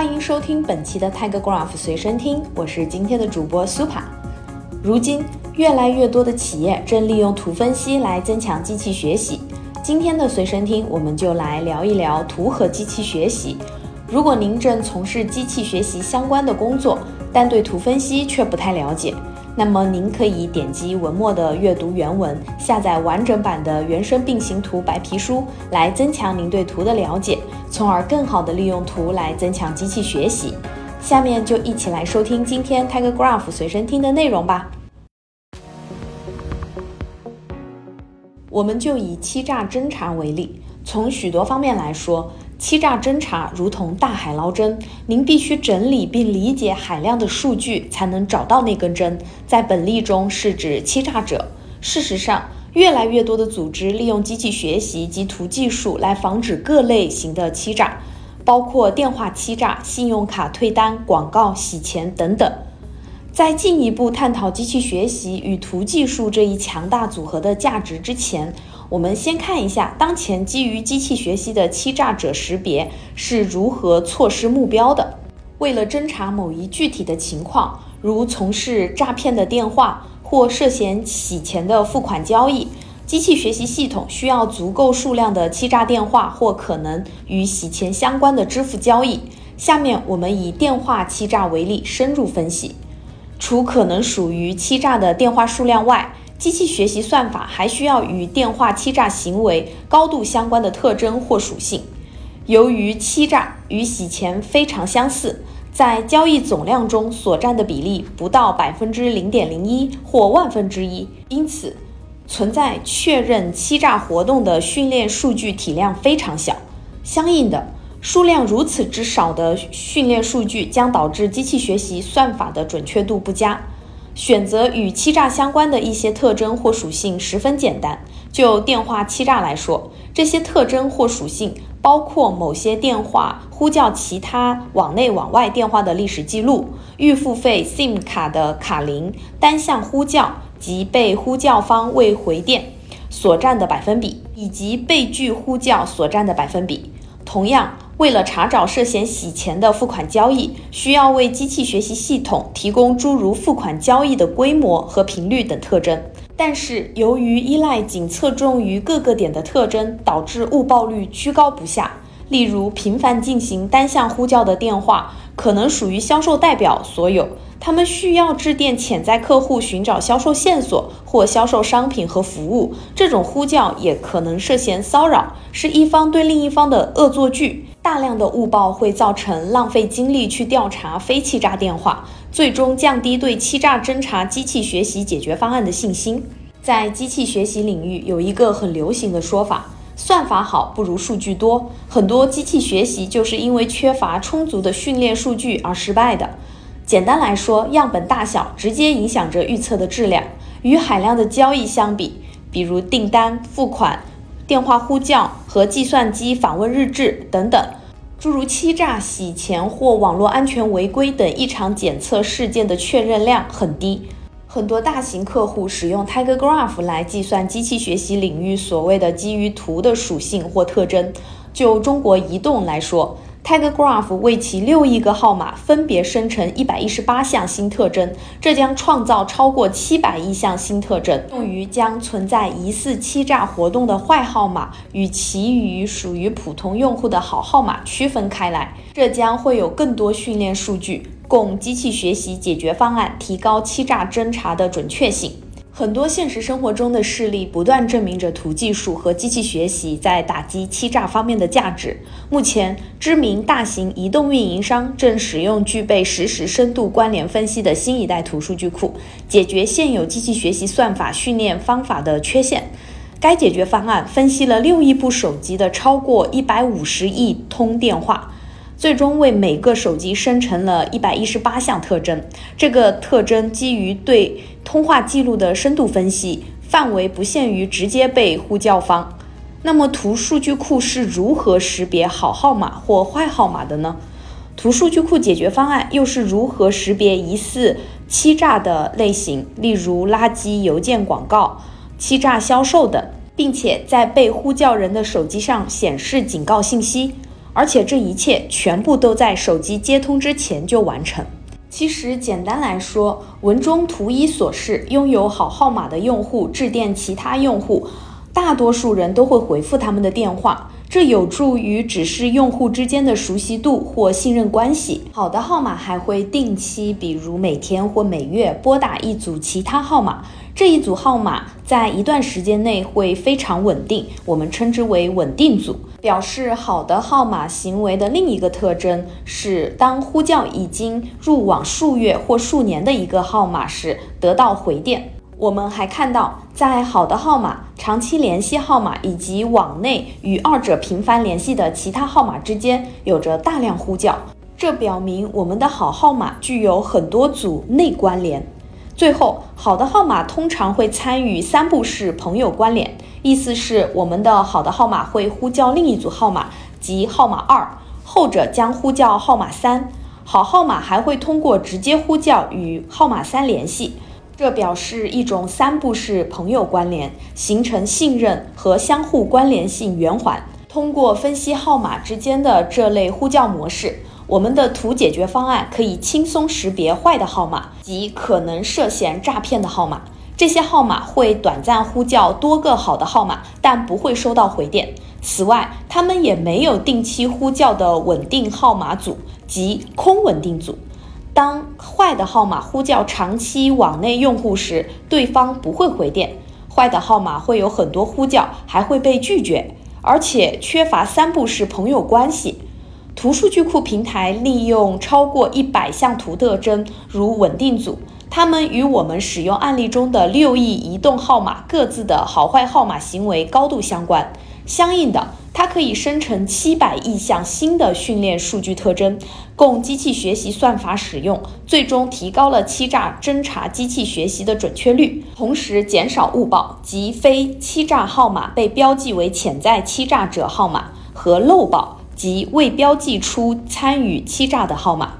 欢迎收听本期的 Tiger Graph 随身听，我是今天的主播 Super。如今，越来越多的企业正利用图分析来增强机器学习。今天的随身听，我们就来聊一聊图和机器学习。如果您正从事机器学习相关的工作，但对图分析却不太了解，那么您可以点击文末的阅读原文，下载完整版的原生并行图白皮书，来增强您对图的了解，从而更好的利用图来增强机器学习。下面就一起来收听今天 Tiger Graph 随身听的内容吧。我们就以欺诈侦查为例，从许多方面来说。欺诈侦查如同大海捞针，您必须整理并理解海量的数据，才能找到那根针。在本例中是指欺诈者。事实上，越来越多的组织利用机器学习及图技术来防止各类型的欺诈，包括电话欺诈、信用卡退单、广告洗钱等等。在进一步探讨机器学习与图技术这一强大组合的价值之前，我们先看一下当前基于机器学习的欺诈者识别是如何错失目标的。为了侦查某一具体的情况，如从事诈骗的电话或涉嫌洗钱的付款交易，机器学习系统需要足够数量的欺诈电话或可能与洗钱相关的支付交易。下面我们以电话欺诈为例，深入分析。除可能属于欺诈的电话数量外，机器学习算法还需要与电话欺诈行为高度相关的特征或属性。由于欺诈与洗钱非常相似，在交易总量中所占的比例不到百分之零点零一或万分之一，因此存在确认欺诈活动的训练数据体量非常小。相应的，数量如此之少的训练数据将导致机器学习算法的准确度不佳。选择与欺诈相关的一些特征或属性十分简单。就电话欺诈来说，这些特征或属性包括某些电话呼叫其他网内网外电话的历史记录、预付费 SIM 卡的卡龄、单向呼叫及被呼叫方未回电所占的百分比，以及被拒呼叫所占的百分比。同样。为了查找涉嫌洗钱的付款交易，需要为机器学习系统提供诸如付款交易的规模和频率等特征。但是，由于依赖仅侧重于各个点的特征，导致误报率居高不下。例如，频繁进行单向呼叫的电话可能属于销售代表所有。他们需要致电潜在客户寻找销售线索或销售商品和服务，这种呼叫也可能涉嫌骚扰，是一方对另一方的恶作剧。大量的误报会造成浪费精力去调查非欺诈电话，最终降低对欺诈侦查机器学习解决方案的信心。在机器学习领域，有一个很流行的说法：算法好不如数据多。很多机器学习就是因为缺乏充足的训练数据而失败的。简单来说，样本大小直接影响着预测的质量。与海量的交易相比，比如订单、付款、电话呼叫和计算机访问日志等等，诸如欺诈、洗钱或网络安全违规等异常检测事件的确认量很低。很多大型客户使用 Tiger Graph 来计算机器学习领域所谓的基于图的属性或特征。就中国移动来说，Tiger Graph 为其六亿个号码分别生成一百一十八项新特征，这将创造超过七百亿项新特征，用于将存在疑似欺诈活动的坏号码与其余属于普通用户的好号码区分开来。这将会有更多训练数据，供机器学习解决方案提高欺诈侦查的准确性。很多现实生活中的事例不断证明着图技术和机器学习在打击欺诈方面的价值。目前，知名大型移动运营商正使用具备实时深度关联分析的新一代图数据库，解决现有机器学习算法训练方法的缺陷。该解决方案分析了六亿部手机的超过一百五十亿通电话。最终为每个手机生成了一百一十八项特征。这个特征基于对通话记录的深度分析，范围不限于直接被呼叫方。那么，图数据库是如何识别好号码或坏号码的呢？图数据库解决方案又是如何识别疑似欺诈的类型，例如垃圾邮件广告、欺诈销售等，并且在被呼叫人的手机上显示警告信息？而且这一切全部都在手机接通之前就完成。其实简单来说，文中图一所示，拥有好号码的用户致电其他用户，大多数人都会回复他们的电话。这有助于指示用户之间的熟悉度或信任关系。好的号码还会定期，比如每天或每月拨打一组其他号码，这一组号码在一段时间内会非常稳定，我们称之为稳定组。表示好的号码行为的另一个特征是，当呼叫已经入网数月或数年的一个号码时，得到回电。我们还看到，在好的号码、长期联系号码以及网内与二者频繁联系的其他号码之间，有着大量呼叫，这表明我们的好号码具有很多组内关联。最后，好的号码通常会参与三步式朋友关联，意思是我们的好的号码会呼叫另一组号码，即号码二，后者将呼叫号码三。好号码还会通过直接呼叫与号码三联系。这表示一种三步式朋友关联，形成信任和相互关联性圆环。通过分析号码之间的这类呼叫模式，我们的图解决方案可以轻松识别坏的号码及可能涉嫌诈骗的号码。这些号码会短暂呼叫多个好的号码，但不会收到回电。此外，他们也没有定期呼叫的稳定号码组及空稳定组。当坏的号码呼叫长期网内用户时，对方不会回电。坏的号码会有很多呼叫，还会被拒绝，而且缺乏三步式朋友关系。图数据库平台利用超过一百项图特征，如稳定组，它们与我们使用案例中的六亿移动号码各自的好坏号码行为高度相关。相应的。它可以生成七百亿项新的训练数据特征，供机器学习算法使用，最终提高了欺诈侦查机器学习的准确率，同时减少误报及非欺诈号码被标记为潜在欺诈者号码和漏报及未标记出参与欺诈的号码。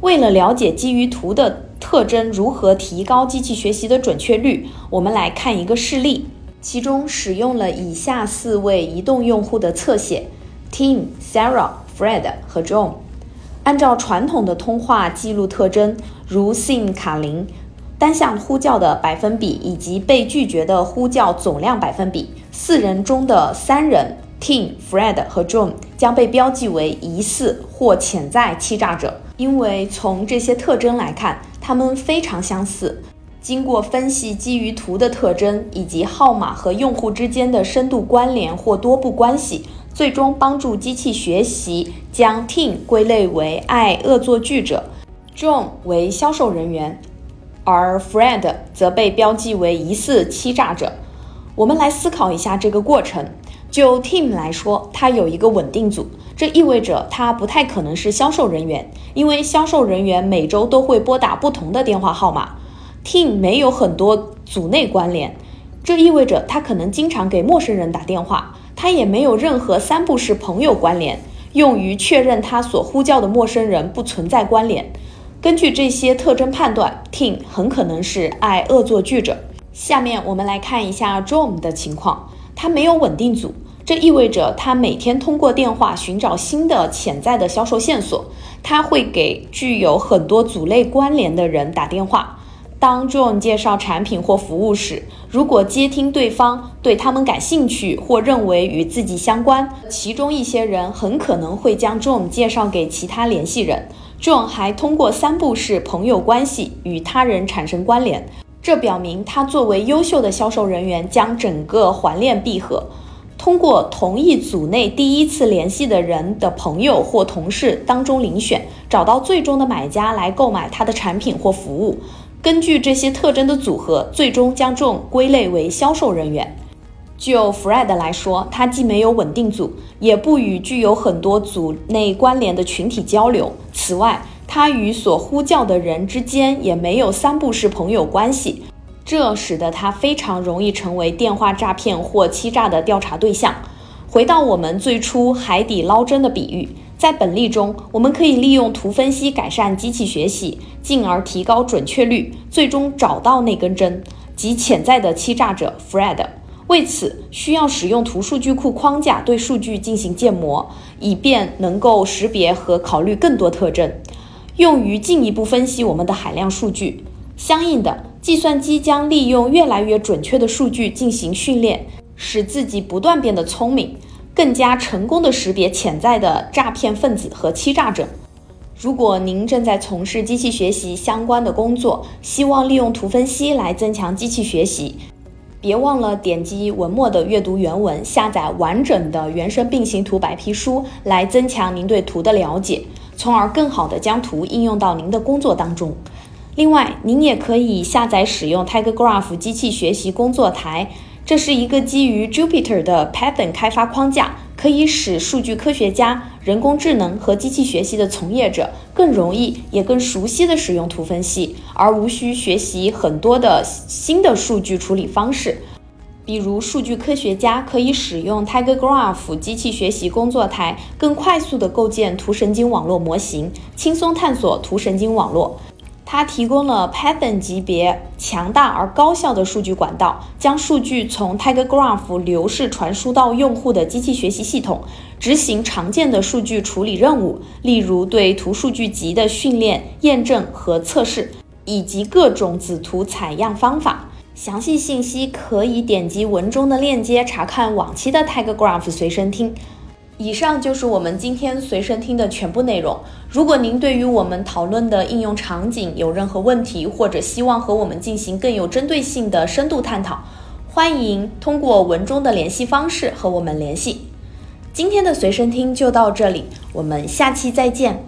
为了了解基于图的特征如何提高机器学习的准确率，我们来看一个示例。其中使用了以下四位移动用户的侧写：Tim、Sarah、Fred 和 John。按照传统的通话记录特征，如 SIM 卡铃、单向呼叫的百分比以及被拒绝的呼叫总量百分比，四人中的三人 Tim、Fred 和 John 将被标记为疑似或潜在欺诈者，因为从这些特征来看，他们非常相似。经过分析基于图的特征以及号码和用户之间的深度关联或多步关系，最终帮助机器学习将 Tim 归类为爱恶作剧者，John 为销售人员，而 Fred 则被标记为疑似欺诈者。我们来思考一下这个过程。就 Tim 来说，他有一个稳定组，这意味着他不太可能是销售人员，因为销售人员每周都会拨打不同的电话号码。Team 没有很多组内关联，这意味着他可能经常给陌生人打电话。他也没有任何三步式朋友关联，用于确认他所呼叫的陌生人不存在关联。根据这些特征判断，Team 很可能是爱恶作剧者。下面我们来看一下 John 的情况，他没有稳定组，这意味着他每天通过电话寻找新的潜在的销售线索。他会给具有很多组类关联的人打电话。当 John 介绍产品或服务时，如果接听对方对他们感兴趣或认为与自己相关，其中一些人很可能会将 John 介绍给其他联系人。John 还通过三步式朋友关系与他人产生关联，这表明他作为优秀的销售人员将整个环链闭合，通过同一组内第一次联系的人的朋友或同事当中遴选，找到最终的买家来购买他的产品或服务。根据这些特征的组合，最终将 John 归类为销售人员。就 Fred 来说，他既没有稳定组，也不与具有很多组内关联的群体交流。此外，他与所呼叫的人之间也没有三步式朋友关系，这使得他非常容易成为电话诈骗或欺诈的调查对象。回到我们最初海底捞针的比喻。在本例中，我们可以利用图分析改善机器学习，进而提高准确率，最终找到那根针及潜在的欺诈者 Fred。为此，需要使用图数据库框架对数据进行建模，以便能够识别和考虑更多特征，用于进一步分析我们的海量数据。相应的，计算机将利用越来越准确的数据进行训练，使自己不断变得聪明，更加成功地识别潜在的诈骗分子和欺诈者。如果您正在从事机器学习相关的工作，希望利用图分析来增强机器学习。别忘了点击文末的阅读原文，下载完整的原生并行图白皮书，来增强您对图的了解，从而更好地将图应用到您的工作当中。另外，您也可以下载使用 TigerGraph 机器学习工作台。这是一个基于 Jupyter 的 Python 开发框架，可以使数据科学家、人工智能和机器学习的从业者更容易也更熟悉地使用图分析，而无需学习很多的新的数据处理方式。比如，数据科学家可以使用 TigerGraph 机器学习工作台，更快速地构建图神经网络模型，轻松探索图神经网络。它提供了 Python 级别强大而高效的数据管道，将数据从 TigerGraph 流式传输到用户的机器学习系统，执行常见的数据处理任务，例如对图数据集的训练、验证和测试，以及各种子图采样方法。详细信息可以点击文中的链接查看往期的 Telegraph 随身听。以上就是我们今天随身听的全部内容。如果您对于我们讨论的应用场景有任何问题，或者希望和我们进行更有针对性的深度探讨，欢迎通过文中的联系方式和我们联系。今天的随身听就到这里，我们下期再见。